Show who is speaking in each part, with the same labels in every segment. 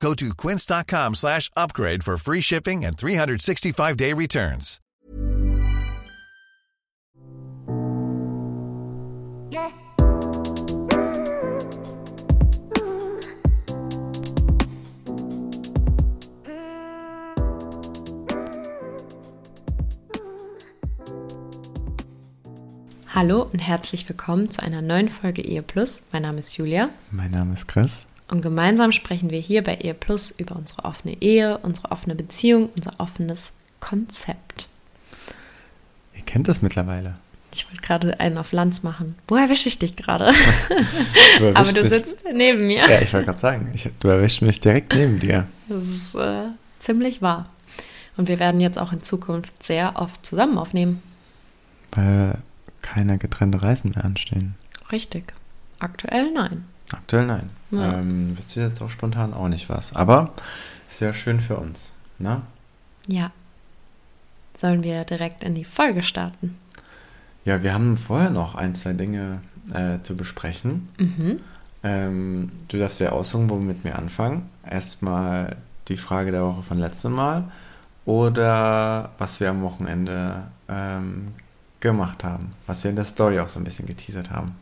Speaker 1: Go to quince.com slash upgrade for free shipping and 365-day returns.
Speaker 2: Hallo und herzlich willkommen zu einer neuen Folge Ehe Plus. Mein Name ist Julia
Speaker 3: Mein Name ist Chris.
Speaker 2: Und gemeinsam sprechen wir hier bei Ehe Plus über unsere offene Ehe, unsere offene Beziehung, unser offenes Konzept.
Speaker 3: Ihr kennt das mittlerweile.
Speaker 2: Ich wollte gerade einen auf Lanz machen. Wo erwische ich dich gerade?
Speaker 3: Du
Speaker 2: Aber du
Speaker 3: mich-
Speaker 2: sitzt neben mir.
Speaker 3: Ja, ich wollte gerade sagen, ich, du erwischst mich direkt neben dir.
Speaker 2: Das ist äh, ziemlich wahr. Und wir werden jetzt auch in Zukunft sehr oft zusammen aufnehmen.
Speaker 3: Weil keine getrennte Reisen mehr anstehen.
Speaker 2: Richtig. Aktuell nein.
Speaker 3: Aktuell nein.
Speaker 2: Ja.
Speaker 3: Ähm, wisst ihr jetzt auch spontan auch nicht was. Aber ja schön für uns. Ne?
Speaker 2: Ja. Sollen wir direkt in die Folge starten?
Speaker 3: Ja, wir haben vorher noch ein, zwei Dinge äh, zu besprechen.
Speaker 2: Mhm.
Speaker 3: Ähm, du darfst ja aussuchen, womit wir anfangen. Erstmal die Frage der Woche von letztem Mal oder was wir am Wochenende ähm, gemacht haben. Was wir in der Story auch so ein bisschen geteasert haben.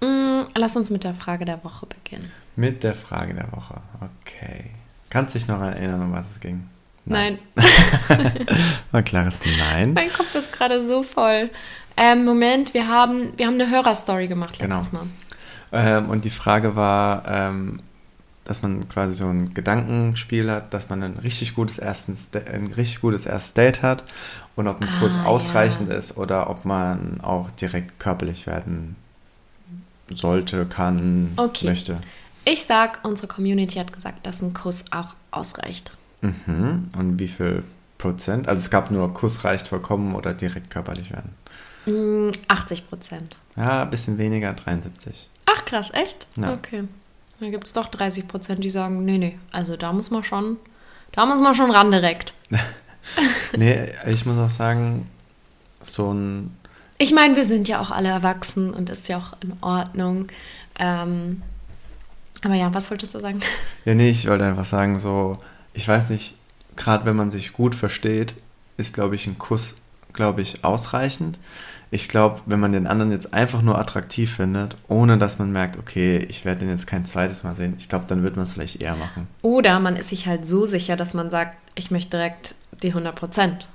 Speaker 2: Mm, lass uns mit der Frage der Woche beginnen.
Speaker 3: Mit der Frage der Woche. Okay. Kannst dich noch erinnern, um was es ging?
Speaker 2: Nein.
Speaker 3: Ein klares Nein.
Speaker 2: Mein Kopf ist gerade so voll. Ähm, Moment, wir haben, wir haben eine Hörerstory gemacht
Speaker 3: Genau.
Speaker 2: letztes Mal.
Speaker 3: Ähm, und die Frage war, ähm, dass man quasi so ein Gedankenspiel hat, dass man ein richtig gutes, erstens, ein richtig gutes erstes Date hat und ob ein Kuss
Speaker 2: Ah,
Speaker 3: ausreichend
Speaker 2: ja.
Speaker 3: ist oder ob man auch direkt körperlich werden sollte, kann,
Speaker 2: Okay.
Speaker 3: möchte.
Speaker 2: Ich sag, unsere Community hat gesagt, dass ein Kuss auch ausreicht.
Speaker 3: Mhm. Und wie viel Prozent? Also es gab nur Kuss reicht vollkommen oder direkt körperlich werden.
Speaker 2: Mm, 80 Prozent.
Speaker 3: Ja, ein bisschen weniger, 73.
Speaker 2: Ach krass, echt?
Speaker 3: Ja.
Speaker 2: Okay. Da gibt es doch 30 Prozent, die sagen, nee, nee, also da muss man schon, da muss man schon ran direkt.
Speaker 3: Nee, ich muss auch sagen, so ein
Speaker 2: Ich meine, wir sind ja auch alle erwachsen und ist ja auch in Ordnung. Ähm, aber ja, was wolltest du sagen?
Speaker 3: Ja, nee, ich wollte einfach sagen, so, ich weiß nicht, gerade wenn man sich gut versteht, ist, glaube ich, ein Kuss, glaube ich, ausreichend. Ich glaube, wenn man den anderen jetzt einfach nur attraktiv findet, ohne dass man merkt, okay, ich werde den jetzt kein zweites Mal sehen, ich glaube, dann wird man es vielleicht eher machen.
Speaker 2: Oder man ist sich halt so sicher, dass man sagt, ich möchte direkt die 100 Prozent.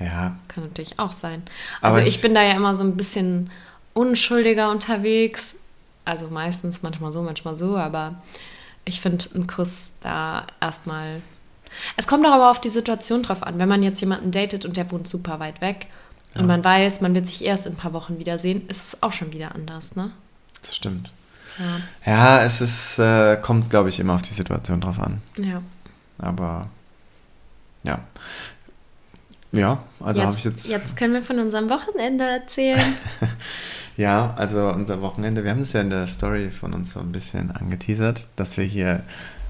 Speaker 3: Ja,
Speaker 2: Kann natürlich auch sein. Also ich,
Speaker 3: ich-
Speaker 2: bin da ja immer so ein bisschen unschuldiger unterwegs. Also meistens, manchmal so, manchmal so, aber ich finde einen Kuss da erstmal. Es kommt doch aber auf die Situation drauf an. Wenn man jetzt jemanden datet und der wohnt super weit weg und man weiß, man wird sich erst in ein paar Wochen wiedersehen, ist es auch schon wieder anders, ne?
Speaker 3: das stimmt.
Speaker 2: Ja.
Speaker 3: Ja, es ist, äh, kommt, glaube ich, immer auf die Situation drauf an.
Speaker 2: ja.
Speaker 3: Aber, ja. Ja, also habe ich jetzt.
Speaker 2: jetzt können wir von unserem Wochenende erzählen.
Speaker 3: Ja, also unser Wochenende, wir haben es ja in der Story von uns so ein bisschen angeteasert, dass wir hier,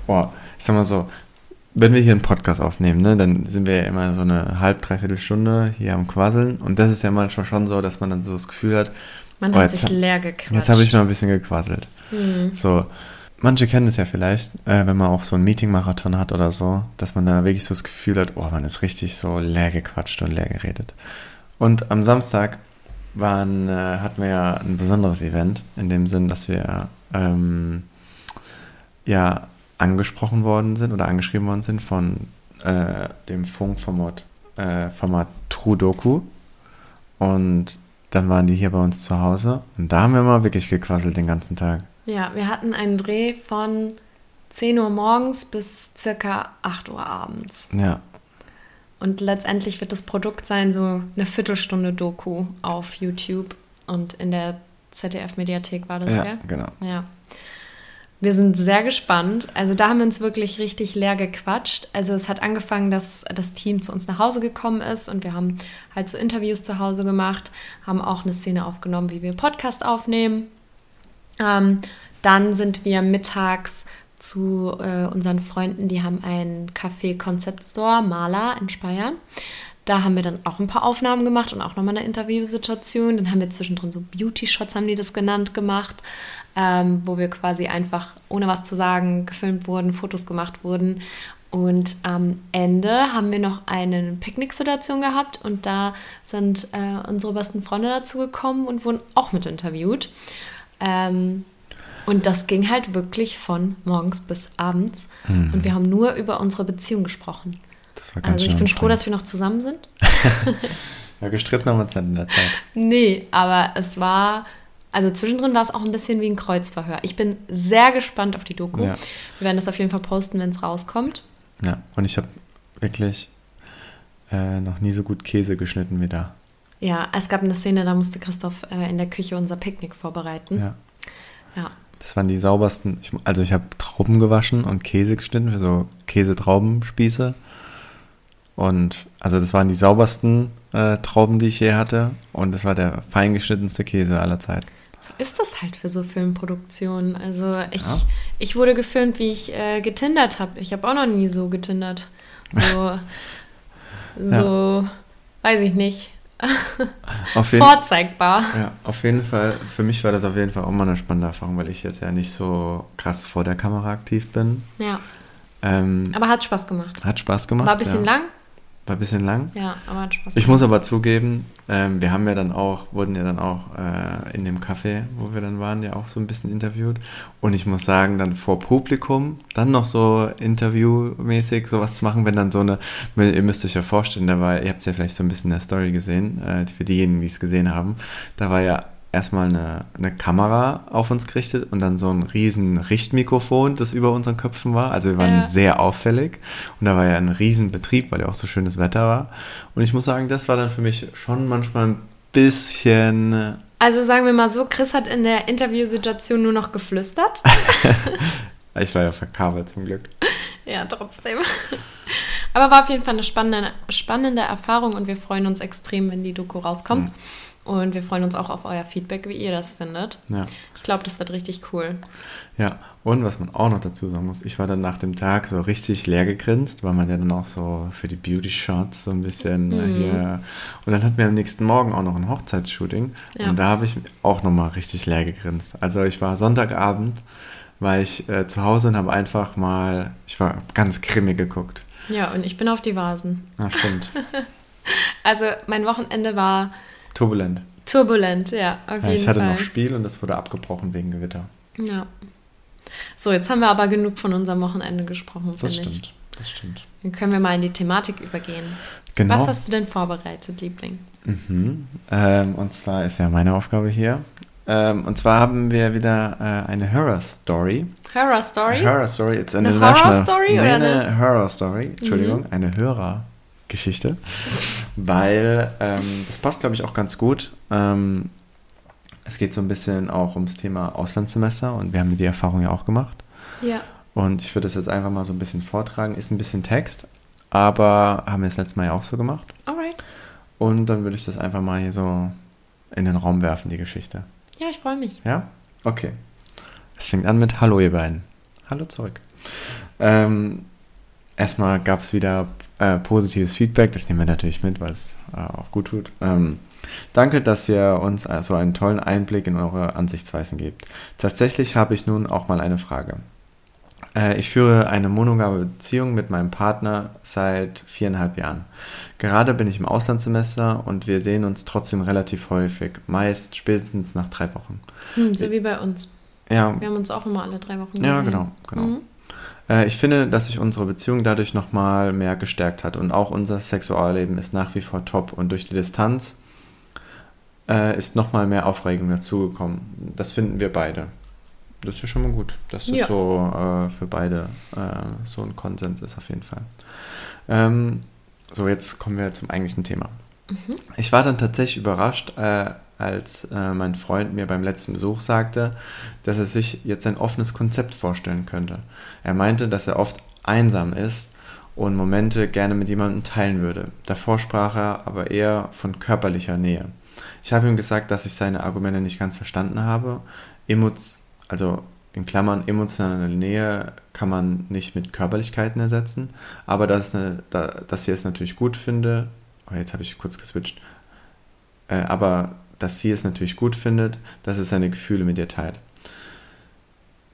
Speaker 3: oh, ich sag mal so, wenn wir hier einen Podcast aufnehmen, ne, dann sind wir ja immer so eine halb, dreiviertel Stunde hier am Quasseln und das ist ja manchmal schon so, dass man dann so das Gefühl hat,
Speaker 2: Man
Speaker 3: Oh,
Speaker 2: hat
Speaker 3: jetzt
Speaker 2: sich leer gequatscht.
Speaker 3: jetzt habe ich noch ein bisschen gequasselt.
Speaker 2: Hm.
Speaker 3: So, manche kennen es ja vielleicht, äh, wenn man auch so einen Meeting-Marathon hat oder so, dass man da wirklich so das Gefühl hat, oh, man ist richtig so leer gequatscht und leer geredet. Und am Samstag waren, äh, hatten wir ja ein besonderes Event, in dem Sinn, dass wir ähm, ja angesprochen worden sind oder angeschrieben worden sind von äh, dem Funkformat äh, Format True Doku. Und dann waren die hier bei uns zu Hause und da haben wir mal wirklich gequasselt den ganzen Tag.
Speaker 2: Ja, wir hatten einen Dreh von 10 Uhr morgens bis circa 8 Uhr abends.
Speaker 3: Ja,
Speaker 2: Und letztendlich wird das Produkt sein so eine Viertelstunde Doku auf YouTube und in der ZDF-Mediathek war das,
Speaker 3: ja,
Speaker 2: gell?
Speaker 3: genau.
Speaker 2: Ja. Wir sind sehr gespannt. Also da haben wir uns wirklich richtig leer gequatscht. Also es hat angefangen, dass das Team zu uns nach Hause gekommen ist und wir haben halt so Interviews zu Hause gemacht, haben auch eine Szene aufgenommen, wie wir Podcast aufnehmen. Ähm, dann sind wir mittags zu äh, unseren Freunden, die haben einen Café Concept Store, Maler in Speyer. Da haben wir dann auch ein paar Aufnahmen gemacht und auch nochmal eine Interviewsituation. Dann haben wir zwischendrin so Beauty-Shots, haben die das genannt, gemacht, ähm, wo wir quasi einfach, ohne was zu sagen, gefilmt wurden, Fotos gemacht wurden. Und am Ende haben wir noch eine Picknick-Situation gehabt und da sind äh, unsere besten Freunde dazu gekommen und wurden auch mit interviewt. Ähm, und das ging halt wirklich von morgens bis abends. Mhm. Und wir haben nur über unsere Beziehung gesprochen. also ich bin froh, dass wir noch zusammen sind.
Speaker 3: ja, gestritten haben wir uns dann in der Zeit.
Speaker 2: Nee, aber es war, also zwischendrin war es auch ein bisschen wie ein Kreuzverhör. Ich bin sehr gespannt auf die Doku. Ja. Wir werden das auf jeden Fall posten, wenn es rauskommt.
Speaker 3: Ja, und ich habe wirklich äh, noch nie so gut Käse geschnitten wie da.
Speaker 2: Ja, es gab eine Szene, da musste Christoph äh, in der Küche unser Picknick vorbereiten.
Speaker 3: Ja. Ja. Das waren die saubersten. Ich, also ich habe Trauben gewaschen und Käse geschnitten für so Käsetraubenspieße. Und also das waren die saubersten äh, Trauben, die ich je hatte. Und das war der feingeschnittenste Käse aller Zeiten.
Speaker 2: So ist das halt für so Filmproduktionen. Also ich, ja. ich wurde gefilmt, wie ich äh, getindert habe. Ich habe auch noch nie so getindert. So, so ja. weiß ich nicht. Vorzeigbar.
Speaker 3: Ja, auf jeden Fall. Für mich war das auf jeden Fall auch mal eine spannende Erfahrung, weil ich jetzt ja nicht so krass vor der Kamera aktiv bin.
Speaker 2: Ja. Ähm, aber hat Spaß gemacht.
Speaker 3: Hat Spaß gemacht.
Speaker 2: War ein bisschen
Speaker 3: ja.
Speaker 2: lang,
Speaker 3: war ein bisschen lang.
Speaker 2: Ja, aber hat Spaß.
Speaker 3: Ich muss aber zugeben, ähm, wir haben ja dann auch, wurden ja dann auch äh, in dem Café, wo wir dann waren, ja auch so ein bisschen interviewt. Und ich muss sagen, dann vor Publikum, dann noch so interviewmäßig sowas zu machen, wenn dann so eine, ihr müsst euch ja vorstellen, da war, ihr habt es ja vielleicht so ein bisschen in der Story gesehen, äh, für diejenigen, die es gesehen haben, da war ja erstmal eine, eine Kamera auf uns gerichtet und dann so ein riesen Richtmikrofon, das über unseren Köpfen war. Also wir waren ja. sehr auffällig und da war ja ein riesen Betrieb, weil ja auch so schönes Wetter war. Und ich muss sagen, das war dann für mich schon manchmal ein bisschen...
Speaker 2: Also sagen wir mal so, Chris hat in der Interviewsituation nur noch geflüstert.
Speaker 3: ich war ja verkabelt zum Glück.
Speaker 2: Ja, trotzdem. Aber war auf jeden Fall eine spannende, spannende Erfahrung und wir freuen uns extrem, wenn die Doku rauskommt. Mhm. Und wir freuen uns auch auf euer Feedback, wie ihr das findet. Ja. Ich glaube, das wird richtig cool.
Speaker 3: Ja, und was man auch noch dazu sagen muss, ich war dann nach dem Tag so richtig leer gegrinst, weil man ja dann auch so für die Beauty-Shots so ein bisschen äh, mhm. hier. Und dann hatten wir am nächsten Morgen auch noch ein Hochzeitsshooting. Ja. Und da habe ich auch nochmal richtig leer gegrinst. Also ich war Sonntagabend, war ich äh, zu Hause und habe einfach mal, ich war ganz grimmig geguckt.
Speaker 2: Ja, und ich bin auf die Vasen.
Speaker 3: Ja, stimmt.
Speaker 2: also mein Wochenende war
Speaker 3: Turbulent.
Speaker 2: Turbulent, ja,
Speaker 3: auf ja, jeden. Ich hatte Fall. noch Spiel und das wurde abgebrochen wegen Gewitter.
Speaker 2: Ja. So, jetzt haben wir aber genug von unserem Wochenende gesprochen,
Speaker 3: Das stimmt, ich. das stimmt.
Speaker 2: Dann können wir mal in die Thematik übergehen. Genau. Was hast du denn vorbereitet, Liebling?
Speaker 3: Mhm. Ähm, und zwar ist ja meine Aufgabe hier. Ähm, und zwar haben wir wieder äh, eine Horror Story.
Speaker 2: Horror Story?
Speaker 3: Horror Story. It's
Speaker 2: eine Horror Story
Speaker 3: nee, oder eine, eine Horror Story? Entschuldigung, mhm. eine Hörer Geschichte, weil ähm, das passt, glaube ich, auch ganz gut. Ähm, es geht so ein bisschen auch ums Thema Auslandssemester und wir haben die Erfahrung ja auch gemacht.
Speaker 2: Ja.
Speaker 3: Und ich würde das jetzt einfach mal so ein bisschen vortragen. Ist ein bisschen Text, aber haben wir das letzte Mal ja auch so gemacht.
Speaker 2: Alright.
Speaker 3: Und dann würde ich das einfach mal hier so in den Raum werfen, die Geschichte.
Speaker 2: Ja, ich freue mich.
Speaker 3: Ja? Okay. Es fängt an mit Hallo, ihr beiden. Hallo zurück. Ähm, erstmal gab es wieder äh, positives Feedback. Das nehmen wir natürlich mit, weil es äh, auch gut tut. Ähm, danke, dass ihr uns also einen tollen Einblick in eure Ansichtsweisen gebt. Tatsächlich habe ich nun auch mal eine Frage. Äh, ich führe eine monogame Beziehung mit meinem Partner seit viereinhalb Jahren. Gerade bin ich im Auslandssemester und wir sehen uns trotzdem relativ häufig, meist spätestens nach drei Wochen.
Speaker 2: Hm, so wie bei uns.
Speaker 3: Ja.
Speaker 2: Wir haben uns auch immer alle drei Wochen
Speaker 3: gesehen. Ja, genau, genau. Mhm. Äh, ich finde, dass sich unsere Beziehung dadurch nochmal mehr gestärkt hat und auch unser Sexualleben ist nach wie vor top und durch die Distanz äh, ist nochmal mehr Aufregung dazugekommen. Das finden wir beide. Das ist ja schon mal gut, dass das ja. so äh, für beide äh, so ein Konsens ist auf jeden Fall. Ähm, so, jetzt kommen wir zum eigentlichen Thema. Mhm. Ich war dann tatsächlich überrascht, äh, als äh, mein Freund mir beim letzten Besuch sagte, dass er sich jetzt ein offenes Konzept vorstellen könnte. Er meinte, dass er oft einsam ist und Momente gerne mit jemandem teilen würde. Davor sprach er aber eher von körperlicher Nähe. Ich habe ihm gesagt, dass ich seine Argumente nicht ganz verstanden habe. Emoz also in Klammern emotionale Nähe kann man nicht mit Körperlichkeiten ersetzen, aber dass, eine, da, dass sie es natürlich gut finde, oh, jetzt habe ich kurz geswitcht, äh, aber dass sie es natürlich gut findet, dass es seine Gefühle mit ihr teilt.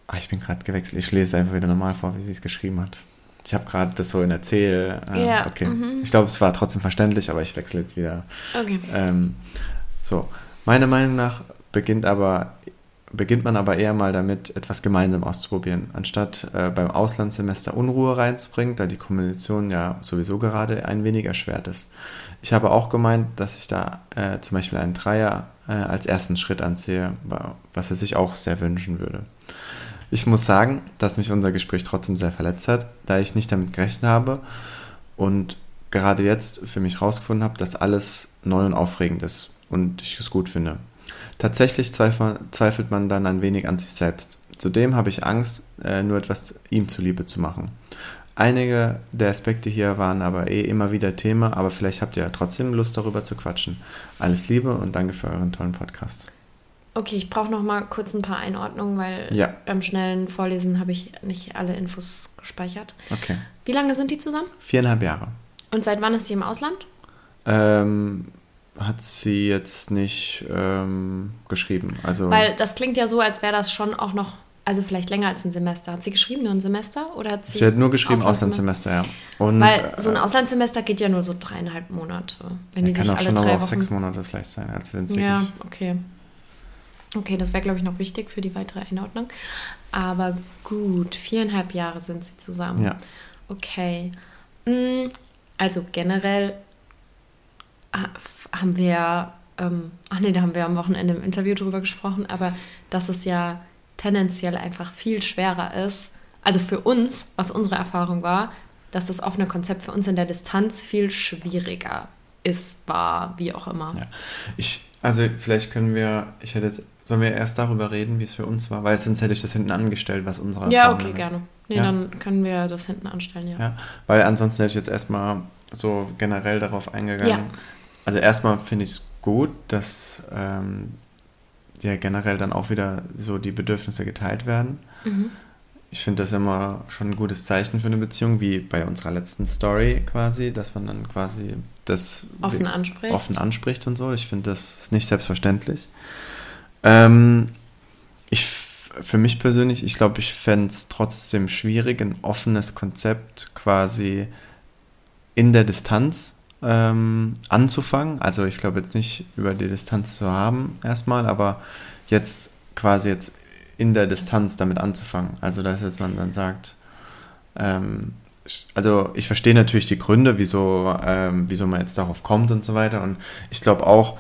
Speaker 3: Ach, ich bin gerade gewechselt, ich lese einfach wieder normal vor, wie sie es geschrieben hat. Ich habe gerade das so in Erzähl. Äh,
Speaker 2: Ja,
Speaker 3: okay.
Speaker 2: mhm.
Speaker 3: Ich glaube, es war trotzdem verständlich, aber ich wechsle jetzt wieder.
Speaker 2: Okay.
Speaker 3: Ähm, so, meiner Meinung nach beginnt aber beginnt man aber eher mal damit, etwas gemeinsam auszuprobieren, anstatt äh, beim Auslandssemester Unruhe reinzubringen, da die Kommunikation ja sowieso gerade ein wenig erschwert ist. Ich habe auch gemeint, dass ich da äh, zum Beispiel einen Dreier äh, als ersten Schritt ansehe, wa- was er sich auch sehr wünschen würde. Ich muss sagen, dass mich unser Gespräch trotzdem sehr verletzt hat, da ich nicht damit gerechnet habe und gerade jetzt für mich rausgefunden habe, dass alles neu und aufregend ist und ich es gut finde. Tatsächlich zweifel, zweifelt man dann ein wenig an sich selbst. Zudem habe ich Angst, äh, nur etwas ihm zuliebe zu machen. Einige der Aspekte hier waren aber eh immer wieder Thema, aber vielleicht habt ihr ja trotzdem Lust darüber zu quatschen. Alles Liebe und danke für euren tollen Podcast.
Speaker 2: Okay, ich brauche noch mal kurz ein paar Einordnungen, weil
Speaker 3: Ja.
Speaker 2: beim schnellen Vorlesen habe ich nicht alle Infos gespeichert.
Speaker 3: Okay.
Speaker 2: Wie lange sind die zusammen?
Speaker 3: Viereinhalb Jahre.
Speaker 2: Und seit wann ist sie im Ausland?
Speaker 3: Ähm, hat sie jetzt nicht ähm, geschrieben. Also
Speaker 2: Weil das klingt ja so, als wäre das schon auch noch, also vielleicht länger als ein Semester. Hat sie geschrieben, nur ein Semester? Oder hat sie,
Speaker 3: sie hat nur geschrieben
Speaker 2: Auslandssemester?
Speaker 3: Auslandssemester, ja. Und
Speaker 2: Weil so ein
Speaker 3: äh,
Speaker 2: Auslandssemester geht ja nur so dreieinhalb Monate. Wenn die
Speaker 3: kann
Speaker 2: sich
Speaker 3: auch
Speaker 2: alle
Speaker 3: schon
Speaker 2: drei
Speaker 3: aber auch
Speaker 2: Wochen...
Speaker 3: sechs Monate vielleicht sein, als wenn es
Speaker 2: Ja, okay. Okay, das wäre, glaube ich, noch wichtig für die weitere Einordnung. Aber gut, viereinhalb Jahre sind sie zusammen.
Speaker 3: Ja.
Speaker 2: Okay. Mm, Also generell ah, haben wir, ähm, ach nee, da haben wir am Wochenende im Interview drüber gesprochen, aber dass es ja tendenziell einfach viel schwerer ist, also für uns, was unsere Erfahrung war, dass das offene Konzept für uns in der Distanz viel schwieriger ist, war, wie auch immer.
Speaker 3: Ja. Ich, also vielleicht können wir, ich hätte jetzt, sollen wir erst darüber reden, wie es für uns war, weil sonst hätte ich das hinten angestellt, was unsere
Speaker 2: Ja,
Speaker 3: Erfahrung
Speaker 2: okay, gerne. Nee,
Speaker 3: Ja.
Speaker 2: dann können wir das hinten anstellen, ja.
Speaker 3: Ja, weil ansonsten hätte ich jetzt erstmal so generell darauf eingegangen.
Speaker 2: Ja.
Speaker 3: Also erstmal finde ich es gut, dass ähm, ja generell dann auch wieder so die Bedürfnisse geteilt werden.
Speaker 2: Mhm.
Speaker 3: Ich finde das immer schon ein gutes Zeichen für eine Beziehung, wie bei unserer letzten Story quasi, dass man dann quasi das
Speaker 2: Offen anspricht.
Speaker 3: offen anspricht und so. Ich finde, das ist nicht selbstverständlich. Ähm, ich, für mich persönlich, ich glaube, ich fände es trotzdem schwierig, ein offenes Konzept quasi in der Distanz ähm, anzufangen. Also ich glaube jetzt nicht über die Distanz zu haben erstmal, aber jetzt quasi jetzt in der Distanz damit anzufangen. Also dass jetzt man dann sagt, ähm, also ich verstehe natürlich die Gründe, wieso, ähm, wieso man jetzt darauf kommt und so weiter. Und ich glaube auch,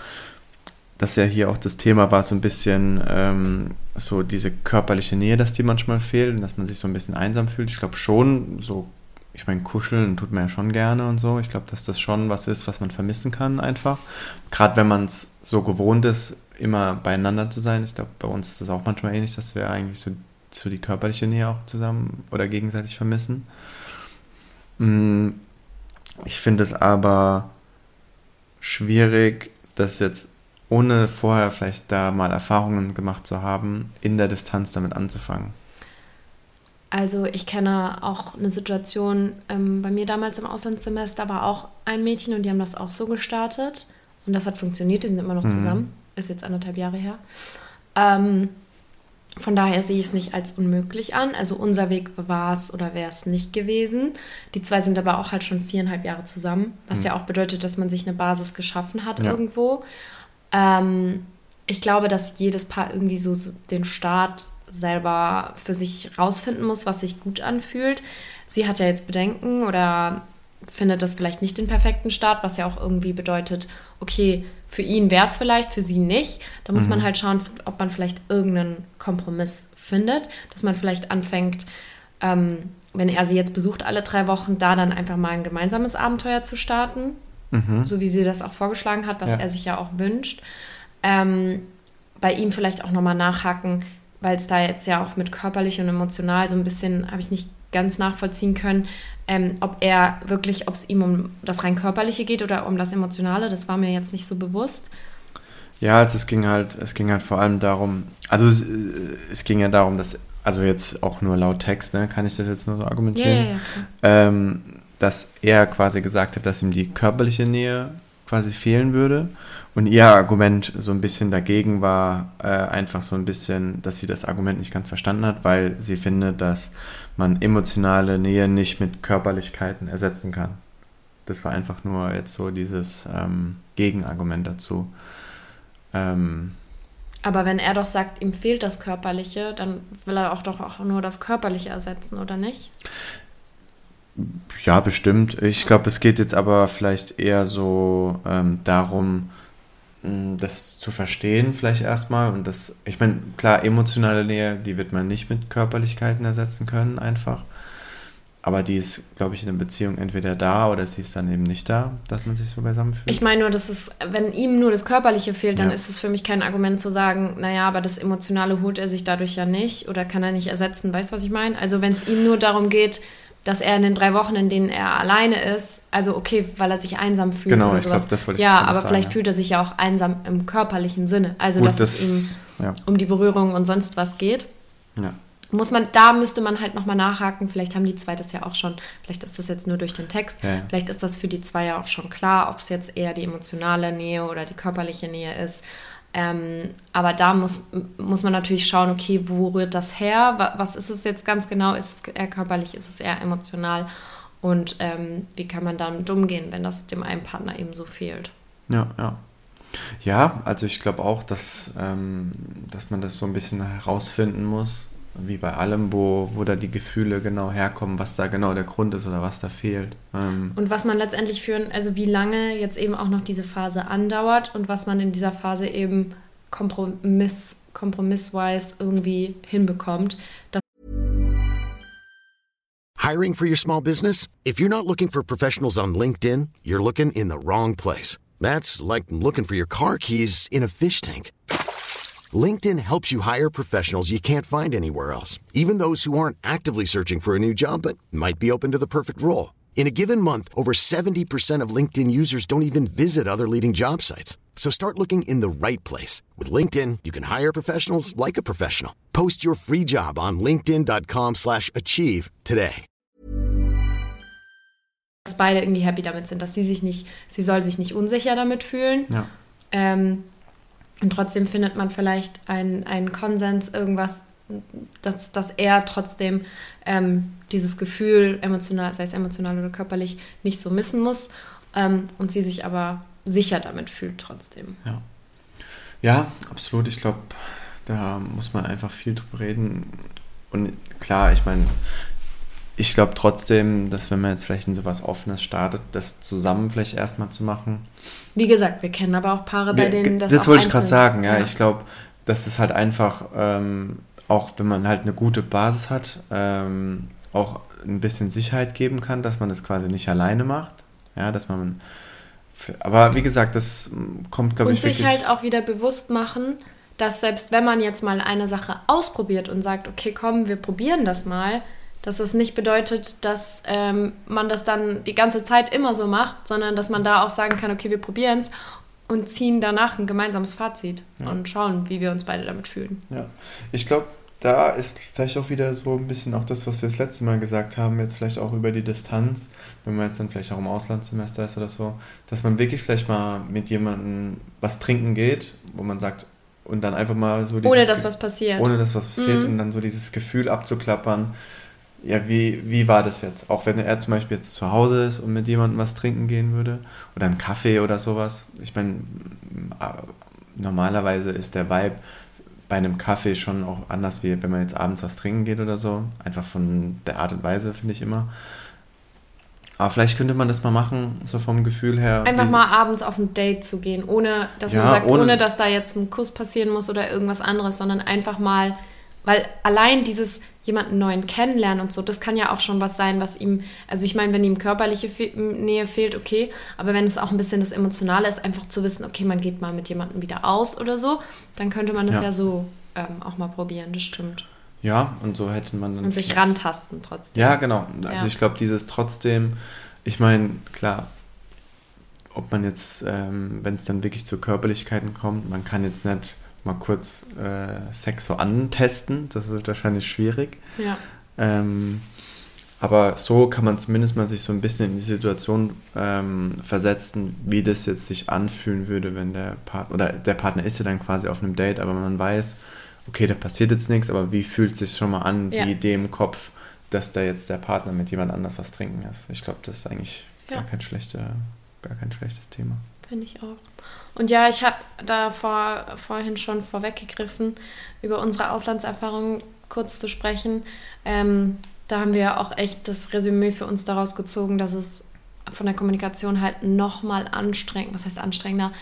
Speaker 3: dass ja hier auch das Thema war, so ein bisschen ähm, so diese körperliche Nähe, dass die manchmal fehlt und dass man sich so ein bisschen einsam fühlt. Ich glaube schon, so, ich meine, kuscheln tut man ja schon gerne und so. Ich glaube, dass das schon was ist, was man vermissen kann einfach. Gerade wenn man es so gewohnt ist, immer beieinander zu sein. Ich glaube, bei uns ist das auch manchmal ähnlich, dass wir eigentlich so, so die körperliche Nähe auch zusammen oder gegenseitig vermissen. Mm, Ich finde es aber schwierig, das jetzt ohne vorher vielleicht da mal Erfahrungen gemacht zu haben, in der Distanz damit anzufangen.
Speaker 2: Also ich kenne auch eine Situation, ähm, bei mir damals im Auslandssemester war auch ein Mädchen und die haben das auch so gestartet. Und das hat funktioniert, die sind immer noch
Speaker 3: Mhm.
Speaker 2: zusammen. Ist jetzt anderthalb Jahre her. Ähm, von daher sehe ich es nicht als unmöglich an. Also unser Weg war es oder wäre es nicht gewesen. Die zwei sind aber auch halt schon viereinhalb Jahre zusammen, was
Speaker 3: Mhm.
Speaker 2: ja auch bedeutet, dass man sich eine Basis geschaffen hat
Speaker 3: Ja.
Speaker 2: irgendwo. Ähm, ich glaube, dass jedes Paar irgendwie so so den Start selber für sich rausfinden muss, was sich gut anfühlt. Sie hat ja jetzt Bedenken oder findet das vielleicht nicht den perfekten Start, was ja auch irgendwie bedeutet, okay, für ihn wäre es vielleicht, für sie nicht. Da muss man halt schauen, ob man vielleicht irgendeinen Kompromiss findet, dass man vielleicht anfängt, ähm, wenn er sie jetzt besucht alle drei Wochen, da dann einfach mal ein gemeinsames Abenteuer zu starten,
Speaker 3: Mhm.
Speaker 2: so wie sie das auch vorgeschlagen hat, was
Speaker 3: Ja.
Speaker 2: er sich ja auch wünscht. ähm, bei ihm vielleicht auch nochmal nachhaken, weil es da jetzt ja auch mit körperlich und emotional so ein bisschen, habe ich nicht ganz nachvollziehen können, ähm, ob er wirklich, ob es ihm um das rein körperliche geht oder um das Emotionale, das war mir jetzt nicht so bewusst.
Speaker 3: Ja, also es ging halt, es ging halt vor allem darum, also es, es ging ja darum, dass, also jetzt auch nur laut Text, ne, kann ich das jetzt nur so argumentieren, ja, ja, ja, ähm, dass er quasi gesagt hat, dass ihm die körperliche Nähe quasi fehlen würde. Und ihr Argument so ein bisschen dagegen war äh, einfach so ein bisschen, dass sie das Argument nicht ganz verstanden hat, weil sie findet, dass man emotionale Nähe nicht mit Körperlichkeiten ersetzen kann. Das war einfach nur jetzt so dieses ähm, Gegenargument dazu. Ähm,
Speaker 2: aber wenn er doch sagt, ihm fehlt das Körperliche, dann will er auch doch auch nur das Körperliche ersetzen, oder nicht?
Speaker 3: Ja, bestimmt. Ich glaube, es geht jetzt aber vielleicht eher so ähm, darum, das zu verstehen, vielleicht erstmal. Und das, ich meine, klar, emotionale Nähe, die wird man nicht mit Körperlichkeiten ersetzen können, einfach. Aber die ist, glaube ich, in einer Beziehung entweder da oder sie ist dann eben nicht da, dass man sich so beisammen fühlt.
Speaker 2: Ich meine nur, dass es, wenn ihm nur das Körperliche fehlt, dann ja. ist es für mich kein Argument zu sagen, naja, aber das Emotionale holt er sich dadurch ja nicht oder kann er nicht ersetzen. Weißt du, was ich meine? Also wenn es ihm nur darum geht, dass er in den drei Wochen, in denen er alleine ist, also okay, weil er sich einsam fühlt
Speaker 3: genau, ich
Speaker 2: sowas.
Speaker 3: Glaub, das wollte
Speaker 2: ich
Speaker 3: ja,
Speaker 2: aber sagen, vielleicht ja. fühlt er sich ja auch einsam im körperlichen Sinne. Also
Speaker 3: Gut,
Speaker 2: dass
Speaker 3: das,
Speaker 2: es ihm
Speaker 3: ja.
Speaker 2: um die Berührung und sonst was geht.
Speaker 3: Ja.
Speaker 2: Muss man, da müsste man halt nochmal nachhaken. Vielleicht haben die zwei das ja auch schon, vielleicht ist das jetzt nur durch den Text,
Speaker 3: ja.
Speaker 2: vielleicht ist das für die zwei ja auch schon klar, ob es jetzt eher die emotionale Nähe oder die körperliche Nähe ist. Ähm, aber da muss, muss man natürlich schauen, okay, wo rührt das her? Was ist es jetzt ganz genau? Ist es eher körperlich? Ist es eher emotional? Und ähm, wie kann man damit umgehen, wenn das dem einen Partner eben so fehlt?
Speaker 3: Ja, ja. Ja, also ich glaube auch, dass, ähm, dass man das so ein bisschen herausfinden muss, wie bei allem, wo, wo da die Gefühle genau herkommen, was da genau der Grund ist oder was da fehlt. Ähm
Speaker 2: und was man letztendlich führen, also wie lange jetzt eben auch noch diese Phase andauert und was man in dieser Phase eben kompromiss, kompromissweise irgendwie hinbekommt.
Speaker 4: Hiring for your small business? If you're not looking for professionals on LinkedIn, you're looking in the wrong place. That's like looking for your car keys in a fish tank. LinkedIn helps you hire professionals you can't find anywhere else, even those who aren't actively searching for a new job but might be open to the perfect role. In a given month, over 70% of LinkedIn users don't even visit other leading job sites. So start looking in the right place. With LinkedIn, you can hire professionals like a professional. Post your free job on linkedin.com slash achieve today.
Speaker 2: Dass beide irgendwie happy damit sind, dass sie sich nicht, sie soll sich nicht unsicher damit fühlen.
Speaker 3: Ja.
Speaker 2: Ähm, Und trotzdem findet man vielleicht einen, einen Konsens, irgendwas, dass, dass er trotzdem ähm, dieses Gefühl, emotional, sei es emotional oder körperlich, nicht so missen muss ähm, und sie sich aber sicher damit fühlt trotzdem.
Speaker 3: Ja, ja absolut. Ich glaube, da muss man einfach viel drüber reden. Und klar, ich meine, ich glaube trotzdem, dass wenn man jetzt vielleicht in sowas Offenes startet, das zusammen vielleicht erstmal zu machen.
Speaker 2: Wie gesagt, wir kennen aber auch Paare, bei denen das
Speaker 3: Das wollte ich gerade sagen, ja. ja. Ich glaube, dass es halt einfach, ähm, auch wenn man halt eine gute Basis hat, ähm, auch ein bisschen Sicherheit geben kann, dass man das quasi nicht alleine macht. Ja, dass man. Aber wie gesagt, das kommt, glaube ich.
Speaker 2: Und sich halt auch wieder bewusst machen, dass selbst wenn man jetzt mal eine Sache ausprobiert und sagt, okay, komm, wir probieren das mal, dass es nicht bedeutet, dass ähm, man das dann die ganze Zeit immer so macht, sondern dass man da auch sagen kann, okay, wir probieren es und ziehen danach ein gemeinsames Fazit ja. und schauen, wie wir uns beide damit fühlen.
Speaker 3: Ja, ich glaube, da ist vielleicht auch wieder so ein bisschen auch das, was wir das letzte Mal gesagt haben, jetzt vielleicht auch über die Distanz, wenn man jetzt dann vielleicht auch im Auslandssemester ist oder so, dass man wirklich vielleicht mal mit jemandem was trinken geht, wo man sagt, und dann einfach mal so
Speaker 2: dieses... Ohne dass was passiert.
Speaker 3: Ohne dass was passiert mhm. und dann so dieses Gefühl abzuklappern, ja, wie, wie war das jetzt? Auch wenn er zum Beispiel jetzt zu Hause ist und mit jemandem was trinken gehen würde oder einen Kaffee oder sowas. Ich meine, normalerweise ist der Vibe bei einem Kaffee schon auch anders, wie wenn man jetzt abends was trinken geht oder so. Einfach von der Art und Weise, finde ich immer. Aber vielleicht könnte man das mal machen, so vom Gefühl her.
Speaker 2: Einfach mal abends auf ein Date zu gehen, ohne dass ja, man sagt, ohne, ohne dass da jetzt ein Kuss passieren muss oder irgendwas anderes, sondern einfach mal weil allein dieses jemanden neuen kennenlernen und so, das kann ja auch schon was sein, was ihm, also ich meine, wenn ihm körperliche Fe Nähe fehlt, okay, aber wenn es auch ein bisschen das Emotionale ist, einfach zu wissen, okay, man geht mal mit jemandem wieder aus oder so, dann könnte man das ja, ja so ähm, auch mal probieren, das stimmt.
Speaker 3: Ja, und so hätte man dann.
Speaker 2: Und sich rantasten trotzdem.
Speaker 3: Ja, genau. Also ja. ich glaube, dieses trotzdem, ich meine, klar, ob man jetzt, ähm, wenn es dann wirklich zu Körperlichkeiten kommt, man kann jetzt nicht mal kurz äh, Sex so antesten, das wird wahrscheinlich schwierig.
Speaker 2: Ja.
Speaker 3: Ähm, aber so kann man zumindest mal sich so ein bisschen in die Situation ähm, versetzen, wie das jetzt sich anfühlen würde, wenn der Partner, oder der Partner ist ja dann quasi auf einem Date, aber man weiß, okay, da passiert jetzt nichts, aber wie fühlt es sich schon mal an, ja. die Idee im Kopf, dass da jetzt der Partner mit jemand anders was trinken ist. Ich glaube, das ist eigentlich ja. gar, kein schlechter, gar kein schlechtes Thema.
Speaker 2: Finde ich auch. Und ja, ich habe da vor, vorhin schon vorweggegriffen, über unsere Auslandserfahrungen kurz zu sprechen. Ähm, da haben wir auch echt das Resümee für uns daraus gezogen, dass es von der Kommunikation halt nochmal anstrengend, was heißt anstrengender,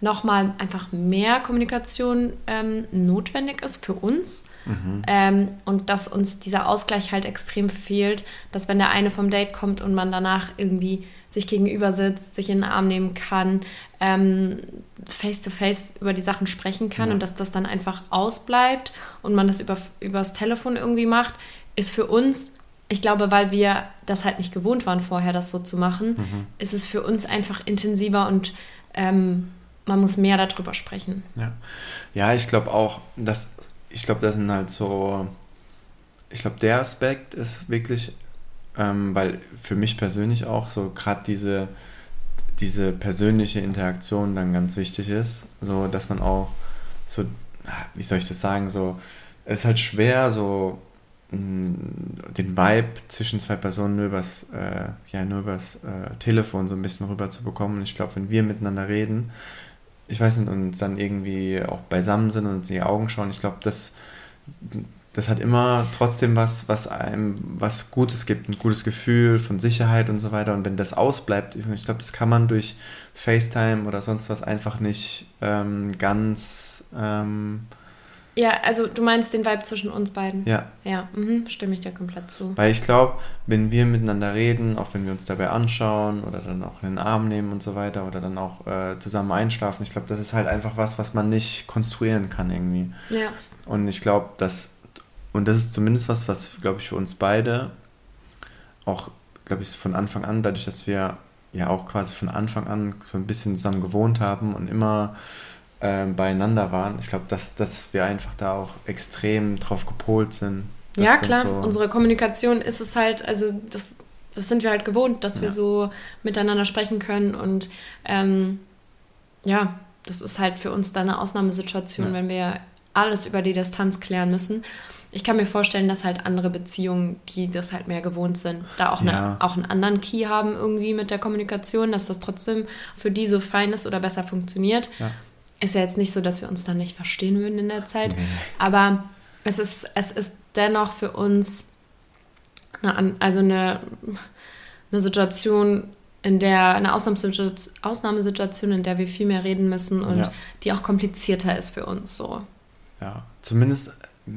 Speaker 2: nochmal einfach mehr Kommunikation ähm, notwendig ist für uns. Mhm. Ähm, und dass uns dieser Ausgleich halt extrem fehlt, dass wenn der eine vom Date kommt und man danach irgendwie sich gegenüber sitzt, sich in den Arm nehmen kann, ähm, face to face über die Sachen sprechen kann ja. und dass das dann einfach ausbleibt und man das über, übers Telefon irgendwie macht, ist für uns ich glaube, weil wir das halt nicht gewohnt waren vorher, das so zu machen, mhm. ist es für uns einfach intensiver und ähm, man muss mehr darüber sprechen.
Speaker 3: Ja, ja ich glaube auch, dass ich glaube, das sind halt so, ich glaube, der Aspekt ist wirklich, ähm, weil für mich persönlich auch so gerade diese, diese persönliche Interaktion dann ganz wichtig ist, so dass man auch so, wie soll ich das sagen, so, es ist halt schwer, so den Vibe zwischen zwei Personen nur übers, äh, ja, nur übers äh, Telefon so ein bisschen rüber zu bekommen. Und ich glaube, wenn wir miteinander reden, ich weiß nicht, und dann irgendwie auch beisammen sind und in die Augen schauen, ich glaube, das, das hat immer trotzdem was, was einem was Gutes gibt, ein gutes Gefühl von Sicherheit und so weiter. Und wenn das ausbleibt, ich glaube, das kann man durch FaceTime oder sonst was einfach nicht ähm, ganz ähm,
Speaker 2: ja, also du meinst den Vibe zwischen uns beiden?
Speaker 3: Ja.
Speaker 2: Ja, mhm, stimme ich dir komplett zu.
Speaker 3: Weil ich glaube, wenn wir miteinander reden, auch wenn wir uns dabei anschauen oder dann auch in den Arm nehmen und so weiter oder dann auch äh, zusammen einschlafen, ich glaube, das ist halt einfach was, was man nicht konstruieren kann irgendwie.
Speaker 2: Ja.
Speaker 3: Und ich glaube, dass, und das ist zumindest was, was, glaube ich, für uns beide auch, glaube ich, von Anfang an, dadurch, dass wir ja auch quasi von Anfang an so ein bisschen zusammen gewohnt haben und immer äh, beieinander waren. Ich glaube, dass, dass wir einfach da auch extrem drauf gepolt sind.
Speaker 2: Ja, klar. So Unsere Kommunikation ist es halt, also das, das sind wir halt gewohnt, dass ja. wir so miteinander sprechen können. Und ähm, ja, das ist halt für uns dann eine Ausnahmesituation, ja. wenn wir alles über die Distanz klären müssen. Ich kann mir vorstellen, dass halt andere Beziehungen, die das halt mehr gewohnt sind, da auch, ja. eine, auch einen anderen Key haben irgendwie mit der Kommunikation, dass das trotzdem für die so fein ist oder besser funktioniert. Ja ist ja jetzt nicht so, dass wir uns dann nicht verstehen würden in der Zeit, nee. aber es ist, es ist dennoch für uns eine, also eine, eine Situation, in der, eine Ausnahmesituation, Ausnahmesituation, in der wir viel mehr reden müssen und ja. die auch komplizierter ist für uns so.
Speaker 3: Ja, zumindest. Ja.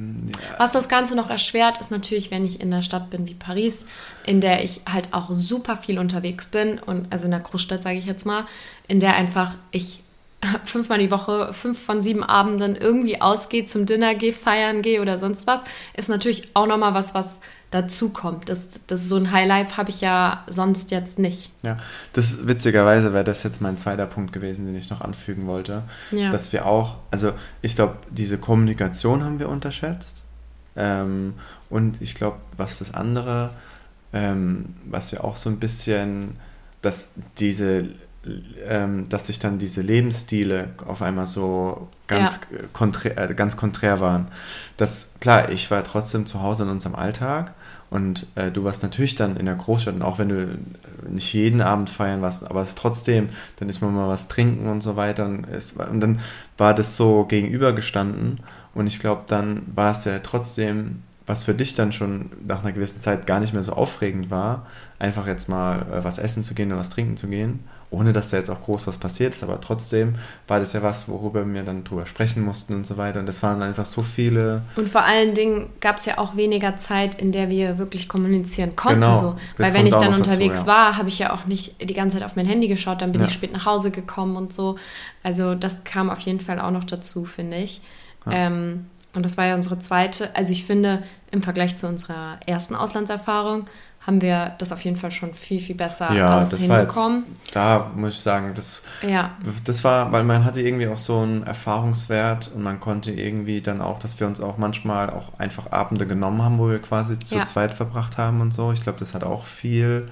Speaker 2: Was das Ganze noch erschwert, ist natürlich, wenn ich in einer Stadt bin wie Paris, in der ich halt auch super viel unterwegs bin und also in der Großstadt sage ich jetzt mal, in der einfach ich fünfmal die Woche, fünf von sieben Abenden irgendwie ausgehe, zum Dinner gehe, feiern gehe oder sonst was, ist natürlich auch nochmal was, was dazu kommt. Das, das, so ein Highlife habe ich ja sonst jetzt nicht.
Speaker 3: Ja, das witzigerweise wäre das jetzt mein zweiter Punkt gewesen, den ich noch anfügen wollte. Ja. Dass wir auch, also ich glaube, diese Kommunikation haben wir unterschätzt. Ähm, und ich glaube, was das andere, ähm, was wir auch so ein bisschen, dass diese ähm, dass sich dann diese Lebensstile auf einmal so ganz, ja. konträr, äh, ganz konträr waren. Das, klar, ich war trotzdem zu Hause in unserem Alltag und äh, du warst natürlich dann in der Großstadt und auch wenn du nicht jeden Abend feiern warst, aber es ist trotzdem, dann ist man mal was trinken und so weiter und, es, und dann war das so gegenübergestanden und ich glaube, dann war es ja trotzdem was für dich dann schon nach einer gewissen Zeit gar nicht mehr so aufregend war, einfach jetzt mal äh, was essen zu gehen oder was trinken zu gehen, ohne dass da jetzt auch groß was passiert ist, aber trotzdem war das ja was, worüber wir dann drüber sprechen mussten und so weiter. Und das waren einfach so viele.
Speaker 2: Und vor allen Dingen gab es ja auch weniger Zeit, in der wir wirklich kommunizieren konnten.
Speaker 3: Genau,
Speaker 2: so. Weil wenn ich dann
Speaker 3: noch dazu,
Speaker 2: unterwegs
Speaker 3: ja.
Speaker 2: war, habe ich ja auch nicht die ganze Zeit auf mein Handy geschaut, dann bin
Speaker 3: Ja.
Speaker 2: ich spät nach Hause gekommen und so. Also das kam auf jeden Fall auch noch dazu, finde ich. Ähm, und das war ja unsere zweite. Also ich finde, im Vergleich zu unserer ersten Auslandserfahrung haben wir das auf jeden Fall schon viel, viel besser
Speaker 3: Ja,
Speaker 2: alles
Speaker 3: das war jetzt,
Speaker 2: hinbekommen.
Speaker 3: da muss ich sagen, das,
Speaker 2: Ja,
Speaker 3: das war, weil man hatte irgendwie auch so einen Erfahrungswert und man konnte irgendwie dann auch, dass wir uns auch manchmal auch einfach Abende genommen haben, wo wir quasi zu
Speaker 2: Ja.
Speaker 3: zweit verbracht haben und so. Ich glaube, das hat auch viel,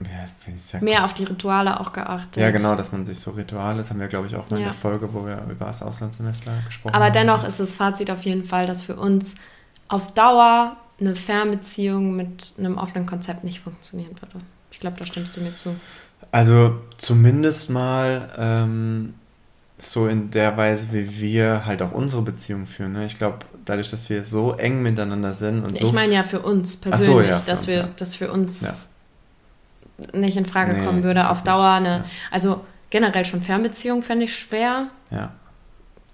Speaker 3: ja,
Speaker 2: mehr auf die Rituale auch geachtet.
Speaker 3: Ja, genau, dass man sich so Rituale, das haben wir, glaube ich, auch mal in
Speaker 2: Ja.
Speaker 3: der Folge, wo wir über das Auslandssemester gesprochen
Speaker 2: Aber
Speaker 3: haben.
Speaker 2: dennoch ist das Fazit auf jeden Fall, dass für uns auf Dauer eine Fernbeziehung mit einem offenen Konzept nicht funktionieren würde. Ich glaube, da stimmst du mir zu.
Speaker 3: Also zumindest mal ähm, so in der Weise, wie wir halt auch unsere Beziehung führen. Ne? Ich glaube, dadurch, dass wir so eng miteinander sind und so.
Speaker 2: Ich meine ja für uns persönlich,
Speaker 3: so, ja, für
Speaker 2: dass,
Speaker 3: uns,
Speaker 2: wir,
Speaker 3: ja.
Speaker 2: dass für uns nicht in Frage
Speaker 3: Nee,
Speaker 2: kommen
Speaker 3: ich
Speaker 2: würde, auf Dauer eine.
Speaker 3: ja.
Speaker 2: Also generell schon Fernbeziehung fände ich schwer,
Speaker 3: ja.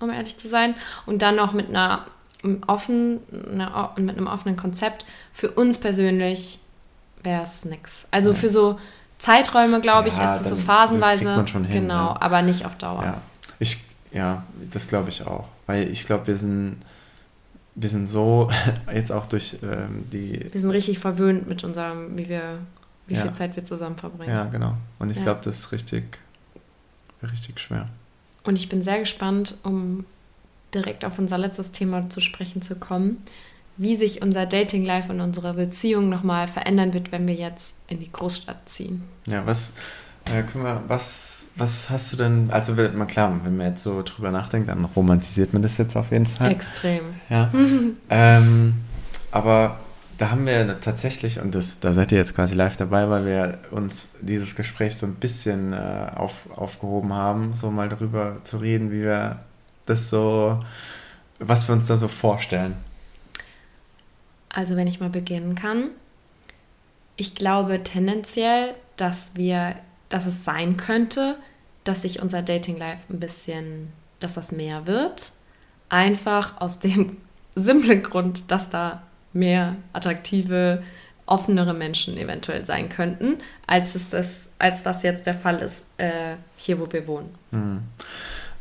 Speaker 2: um ehrlich zu sein. Und dann noch mit einer offen, einer, mit einem offenen Konzept. Für uns persönlich wäre es nix. Also
Speaker 3: Nee.
Speaker 2: für so Zeiträume, glaube ich,
Speaker 3: Ja,
Speaker 2: ist es so phasenweise.
Speaker 3: man schon hin,
Speaker 2: genau,
Speaker 3: ja.
Speaker 2: aber nicht auf Dauer.
Speaker 3: Ja, ich, ja, das glaube ich auch. Weil ich glaube, wir sind, wir sind so, jetzt auch durch ähm, die.
Speaker 2: Wir sind richtig verwöhnt mit unserem, wie wir, wie
Speaker 3: Ja.
Speaker 2: viel Zeit wir zusammen verbringen.
Speaker 3: Ja, genau. Und ich
Speaker 2: Ja.
Speaker 3: glaube, das ist richtig, richtig schwer.
Speaker 2: Und ich bin sehr gespannt, um direkt auf unser letztes Thema zu sprechen zu kommen, wie sich unser Dating-Life und unsere Beziehung nochmal verändern wird, wenn wir jetzt in die Großstadt ziehen.
Speaker 3: Ja, was, äh, können wir, was, was hast du denn, also mal klar, wenn man jetzt so drüber nachdenkt, dann romantisiert man das jetzt auf jeden Fall.
Speaker 2: Extrem.
Speaker 3: Ja. ähm, aber da haben wir tatsächlich, und das, da seid ihr jetzt quasi live dabei, weil wir uns dieses Gespräch so ein bisschen äh, auf, aufgehoben haben, so mal darüber zu reden, wie wir das so, was wir uns da so vorstellen.
Speaker 2: Also wenn ich mal beginnen kann. Ich glaube tendenziell, dass wir, dass es sein könnte, dass sich unser Dating-Life ein bisschen, dass das mehr wird. Einfach aus dem simplen Grund, dass da mehr attraktive, offenere Menschen eventuell sein könnten, als, es das, als das jetzt der Fall ist, äh, hier wo wir wohnen.
Speaker 3: Hm.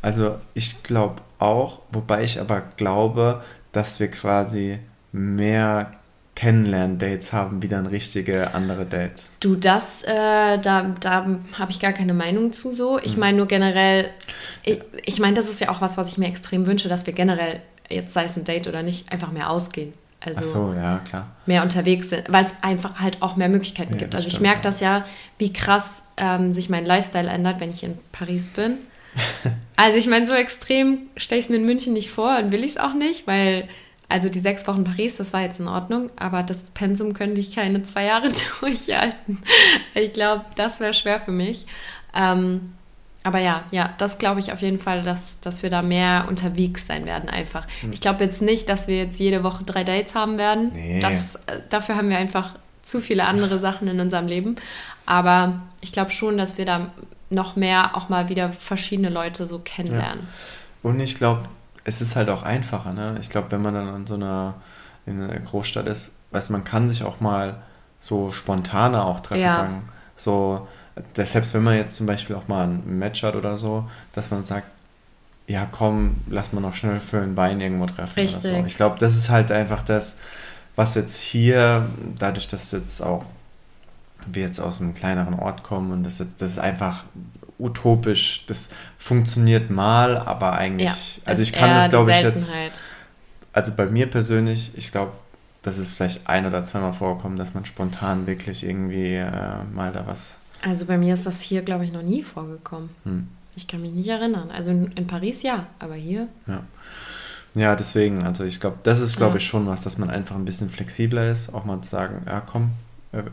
Speaker 3: Also ich glaube auch, wobei ich aber glaube, dass wir quasi mehr Kennenlern-Dates haben, wie dann richtige andere Dates.
Speaker 2: Du, das, äh, da, da habe ich gar keine Meinung zu so. Ich meine nur generell, ich, ich meine, das ist ja auch was, was ich mir extrem wünsche, dass wir generell, jetzt sei es ein Date oder nicht, einfach mehr ausgehen. Also
Speaker 3: Ach so, ja, klar.
Speaker 2: mehr unterwegs sind, weil es einfach halt auch mehr Möglichkeiten
Speaker 3: Ja,
Speaker 2: gibt. Also ich merke das ja, wie krass ähm, sich mein Lifestyle ändert, wenn ich in Paris bin. also ich meine, so extrem stelle ich es mir in München nicht vor und will ich es auch nicht, weil also die sechs Wochen Paris, das war jetzt in Ordnung, aber das Pensum könnte ich keine zwei Jahre durchhalten. Ich glaube, das wäre schwer für mich. Ähm, aber ja, ja, das glaube ich auf jeden Fall, dass, dass wir da mehr unterwegs sein werden einfach.
Speaker 3: Hm.
Speaker 2: Ich glaube jetzt nicht, dass wir jetzt jede Woche drei Dates haben werden.
Speaker 3: Nee.
Speaker 2: Das, äh, dafür haben wir einfach zu viele andere Sachen in unserem Leben. Aber ich glaube schon, dass wir da noch mehr auch mal wieder verschiedene Leute so kennenlernen.
Speaker 3: Und ich glaube, es ist halt auch einfacher, ne? Ich glaube, wenn man dann in so einer, in einer Großstadt ist, weiß man kann sich auch mal so spontaner auch treffen,
Speaker 2: Ja.
Speaker 3: sagen. So, selbst wenn man jetzt zum Beispiel auch mal ein Match hat oder so, dass man sagt, ja komm, lass mal noch schnell für ein Bein irgendwo treffen oder so.
Speaker 2: Richtig.
Speaker 3: Ich glaube, das ist halt einfach das, was jetzt hier, dadurch, dass jetzt auch wir jetzt aus einem kleineren Ort kommen und das jetzt, das ist einfach utopisch, das funktioniert mal, aber eigentlich, also
Speaker 2: ist
Speaker 3: ich kann das glaube ich jetzt, also bei mir persönlich, ich glaube, das ist vielleicht ein oder zweimal vorgekommen, dass man spontan wirklich irgendwie äh, mal da was,
Speaker 2: Also bei mir ist das hier, glaube ich, noch nie vorgekommen.
Speaker 3: hm,
Speaker 2: Ich kann mich nicht erinnern. Also in, in Paris ja, aber hier.
Speaker 3: ja. Ja, deswegen, also ich glaube, das ist, glaube
Speaker 2: Ja.
Speaker 3: ich, schon was, dass man einfach ein bisschen flexibler ist, auch mal zu sagen, ja komm,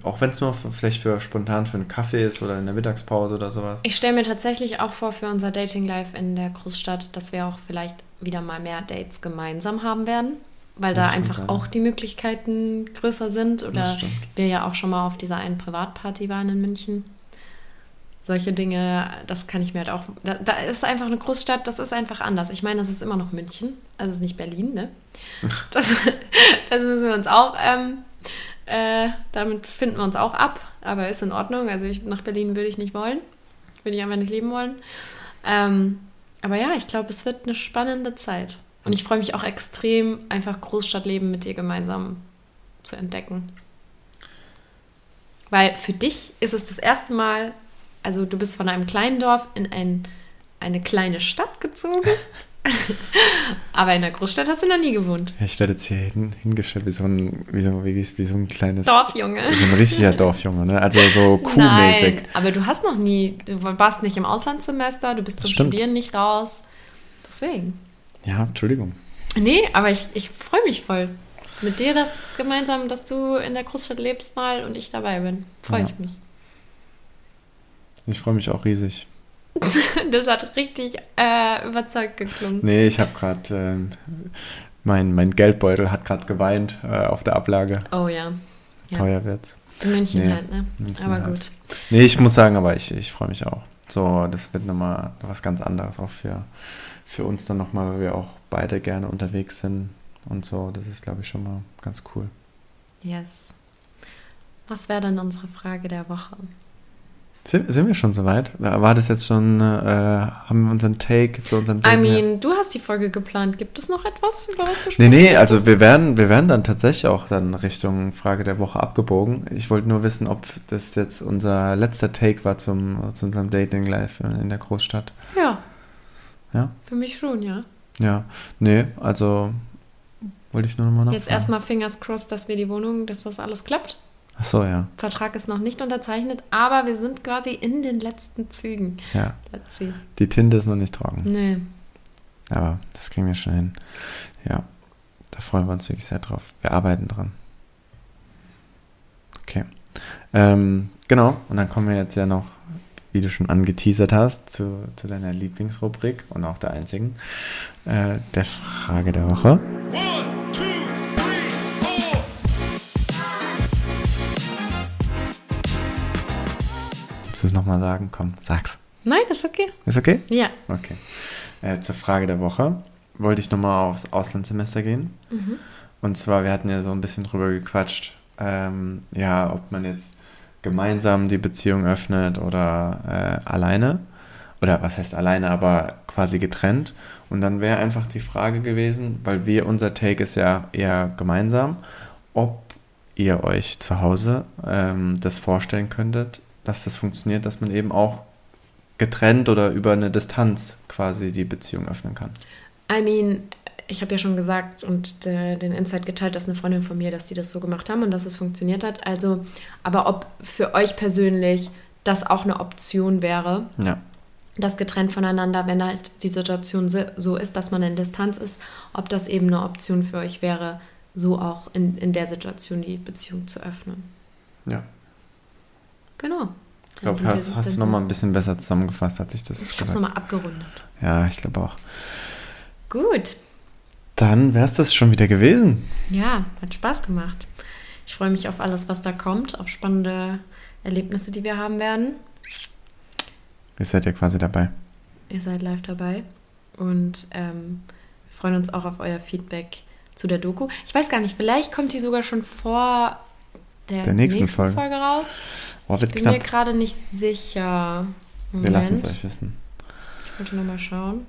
Speaker 3: auch wenn es nur vielleicht für spontan für einen Kaffee ist oder in der Mittagspause oder sowas.
Speaker 2: Ich stelle mir tatsächlich auch vor für unser Dating-Life in der Großstadt, dass wir auch vielleicht wieder mal mehr Dates gemeinsam haben werden. weil da
Speaker 3: Das stimmt,
Speaker 2: einfach
Speaker 3: ja.
Speaker 2: auch die Möglichkeiten größer sind. Oder wir ja auch schon mal auf dieser einen Privatparty waren in München. Solche Dinge, das kann ich mir halt auch. Da, da ist einfach eine Großstadt, das ist einfach anders. Ich meine, das ist immer noch München, also es ist nicht Berlin, ne? Das, das müssen wir uns auch, ähm, äh, damit finden wir uns auch ab, aber ist in Ordnung. Also ich, nach Berlin würde ich nicht wollen, würde ich einfach nicht leben wollen. Ähm, aber ja, ich glaube, es wird eine spannende Zeit. Und ich freue mich auch extrem, einfach Großstadtleben mit dir gemeinsam zu entdecken. Weil für dich ist es das erste Mal, also du bist von einem kleinen Dorf in ein, eine kleine Stadt gezogen, aber in der Großstadt hast du noch nie gewohnt.
Speaker 3: Ja, ich werde jetzt hier hin, hingestellt wie so ein, wie so, wie, wie so ein kleines.
Speaker 2: Dorfjunge.
Speaker 3: Wie so ein richtiger Dorfjunge, ne? Also so kuhmäßig.
Speaker 2: Nein, aber du hast noch nie, du warst nicht im Auslandssemester, du bist zum. Studieren nicht raus. Deswegen.
Speaker 3: Ja, Entschuldigung.
Speaker 2: Nee, aber ich, ich freue mich voll. Mit dir das gemeinsam, dass du in der Großstadt lebst mal und ich dabei bin. Freue
Speaker 3: Ja.
Speaker 2: ich mich.
Speaker 3: Ich freue mich auch riesig.
Speaker 2: Das hat richtig äh, überzeugt geklungen.
Speaker 3: Nee, ich habe gerade, ähm, mein, mein Geldbeutel hat gerade geweint äh, auf der Ablage.
Speaker 2: Oh ja. ja.
Speaker 3: Teuer wird's.
Speaker 2: In München
Speaker 3: Nee,
Speaker 2: halt, ne?
Speaker 3: München
Speaker 2: aber
Speaker 3: halt.
Speaker 2: gut.
Speaker 3: Nee, ich muss sagen, aber ich, ich freue mich auch. So, das wird nochmal was ganz anderes auch für, für uns dann nochmal, weil wir auch beide gerne unterwegs sind und so. Das ist, glaube ich, schon mal ganz cool.
Speaker 2: Yes. Was wäre denn unsere Frage der Woche?
Speaker 3: Sind, sind wir schon soweit? War das jetzt schon, äh, haben wir unseren Take zu unserem
Speaker 2: I
Speaker 3: Date?
Speaker 2: mean, du hast die Folge geplant. Gibt es noch etwas, über was
Speaker 3: Nee,
Speaker 2: sprechen
Speaker 3: nee, also
Speaker 2: möchtest?
Speaker 3: wir werden, wir werden dann tatsächlich auch dann Richtung Frage der Woche abgebogen. Ich wollte nur wissen, ob das jetzt unser letzter Take war zum, zu unserem Dating Live in der Großstadt.
Speaker 2: Ja,
Speaker 3: Ja?
Speaker 2: für mich schon, ja.
Speaker 3: Ja. Nee, also wollte ich nur nochmal nachfragen.
Speaker 2: Jetzt erstmal Fingers crossed, dass wir die Wohnung, dass das alles klappt.
Speaker 3: Ach so, ja.
Speaker 2: Vertrag ist noch nicht unterzeichnet, aber wir sind quasi in den letzten Zügen.
Speaker 3: Ja.
Speaker 2: Let's see.
Speaker 3: Die Tinte ist noch nicht trocken.
Speaker 2: Nee.
Speaker 3: Aber das kriegen wir schon hin. Ja. Da freuen wir uns wirklich sehr drauf. Wir arbeiten dran. Okay. Ähm, genau. Und dann kommen wir jetzt ja noch, wie du schon angeteasert hast, zu, zu deiner Lieblingsrubrik und auch der einzigen, äh, der Frage der Woche.
Speaker 5: One,
Speaker 3: Willst du es nochmal sagen? Komm, sag's.
Speaker 2: Nein, ist okay.
Speaker 3: Ist okay?
Speaker 2: Ja.
Speaker 3: Okay. Äh, zur Frage der Woche wollte ich nochmal aufs Auslandssemester gehen. Und zwar, wir hatten ja so ein bisschen drüber gequatscht, ähm, ja, ob man jetzt gemeinsam die Beziehung öffnet oder äh, alleine. Oder was heißt alleine, aber quasi getrennt. Und dann wäre einfach die Frage gewesen, weil wir, unser Take ist ja eher gemeinsam, ob ihr euch zu Hause ähm, das vorstellen könntet, dass das funktioniert, dass man eben auch getrennt oder über eine Distanz quasi die Beziehung öffnen kann.
Speaker 2: I mean, ich habe ja schon gesagt und äh, den Insight geteilt, dass eine Freundin von mir, dass die das so gemacht haben und dass es funktioniert hat. Also, aber ob für euch persönlich das auch eine Option wäre,
Speaker 3: Ja.
Speaker 2: das getrennt voneinander, wenn halt die Situation so- so ist, dass man in Distanz ist, ob das eben eine Option für euch wäre, so auch in, in der Situation die Beziehung zu öffnen.
Speaker 3: Ja.
Speaker 2: Genau.
Speaker 3: Ich glaube, hast, hast du nochmal ein bisschen besser zusammengefasst, als ich das
Speaker 2: Ich habe es nochmal abgerundet.
Speaker 3: Ja, ich glaube auch.
Speaker 2: Gut.
Speaker 3: Dann wäre es das schon wieder gewesen.
Speaker 2: Ja, hat Spaß gemacht. Ich freue mich auf alles, was da kommt, auf spannende Erlebnisse, die wir haben werden.
Speaker 3: Ihr seid ja quasi dabei.
Speaker 2: Ihr seid live dabei und ähm, wir freuen uns auch auf euer Feedback zu der Doku. Ich weiß gar nicht, vielleicht kommt die sogar schon vor der,
Speaker 3: Der nächsten Folge.
Speaker 2: raus.
Speaker 3: Oh, wird
Speaker 2: Bin mir
Speaker 3: knapp.
Speaker 2: gerade nicht sicher.
Speaker 3: Wir lassen es
Speaker 2: Moment.
Speaker 3: euch wissen.
Speaker 2: Ich wollte nochmal schauen.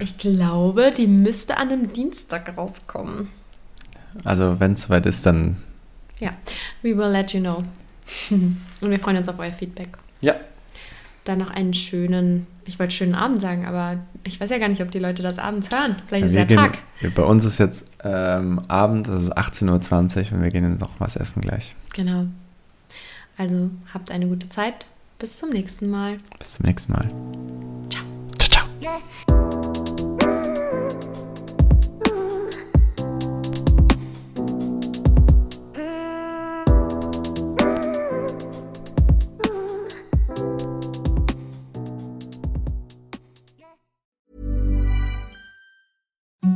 Speaker 2: Ich glaube, die müsste an einem Dienstag rauskommen.
Speaker 3: Also, wenn es soweit ist, dann.
Speaker 2: Ja, we will let you know. Und wir freuen uns auf euer Feedback.
Speaker 3: Ja.
Speaker 2: Dann noch einen schönen, ich wollte schönen Abend sagen, aber ich weiß ja gar nicht, ob die Leute das abends hören. Vielleicht ist
Speaker 3: wir
Speaker 2: ja Tag.
Speaker 3: gehen, bei uns ist jetzt ähm, Abend, es ist 18.20 Uhr und wir gehen noch was essen gleich.
Speaker 2: Genau. Also habt eine gute Zeit. Bis zum nächsten Mal.
Speaker 3: Bis zum nächsten Mal.
Speaker 2: Ciao.
Speaker 3: Ciao, ciao.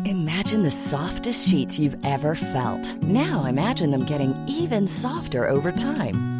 Speaker 6: Imagine imagine the softest sheets you've ever felt. Now imagine them getting even softer over time.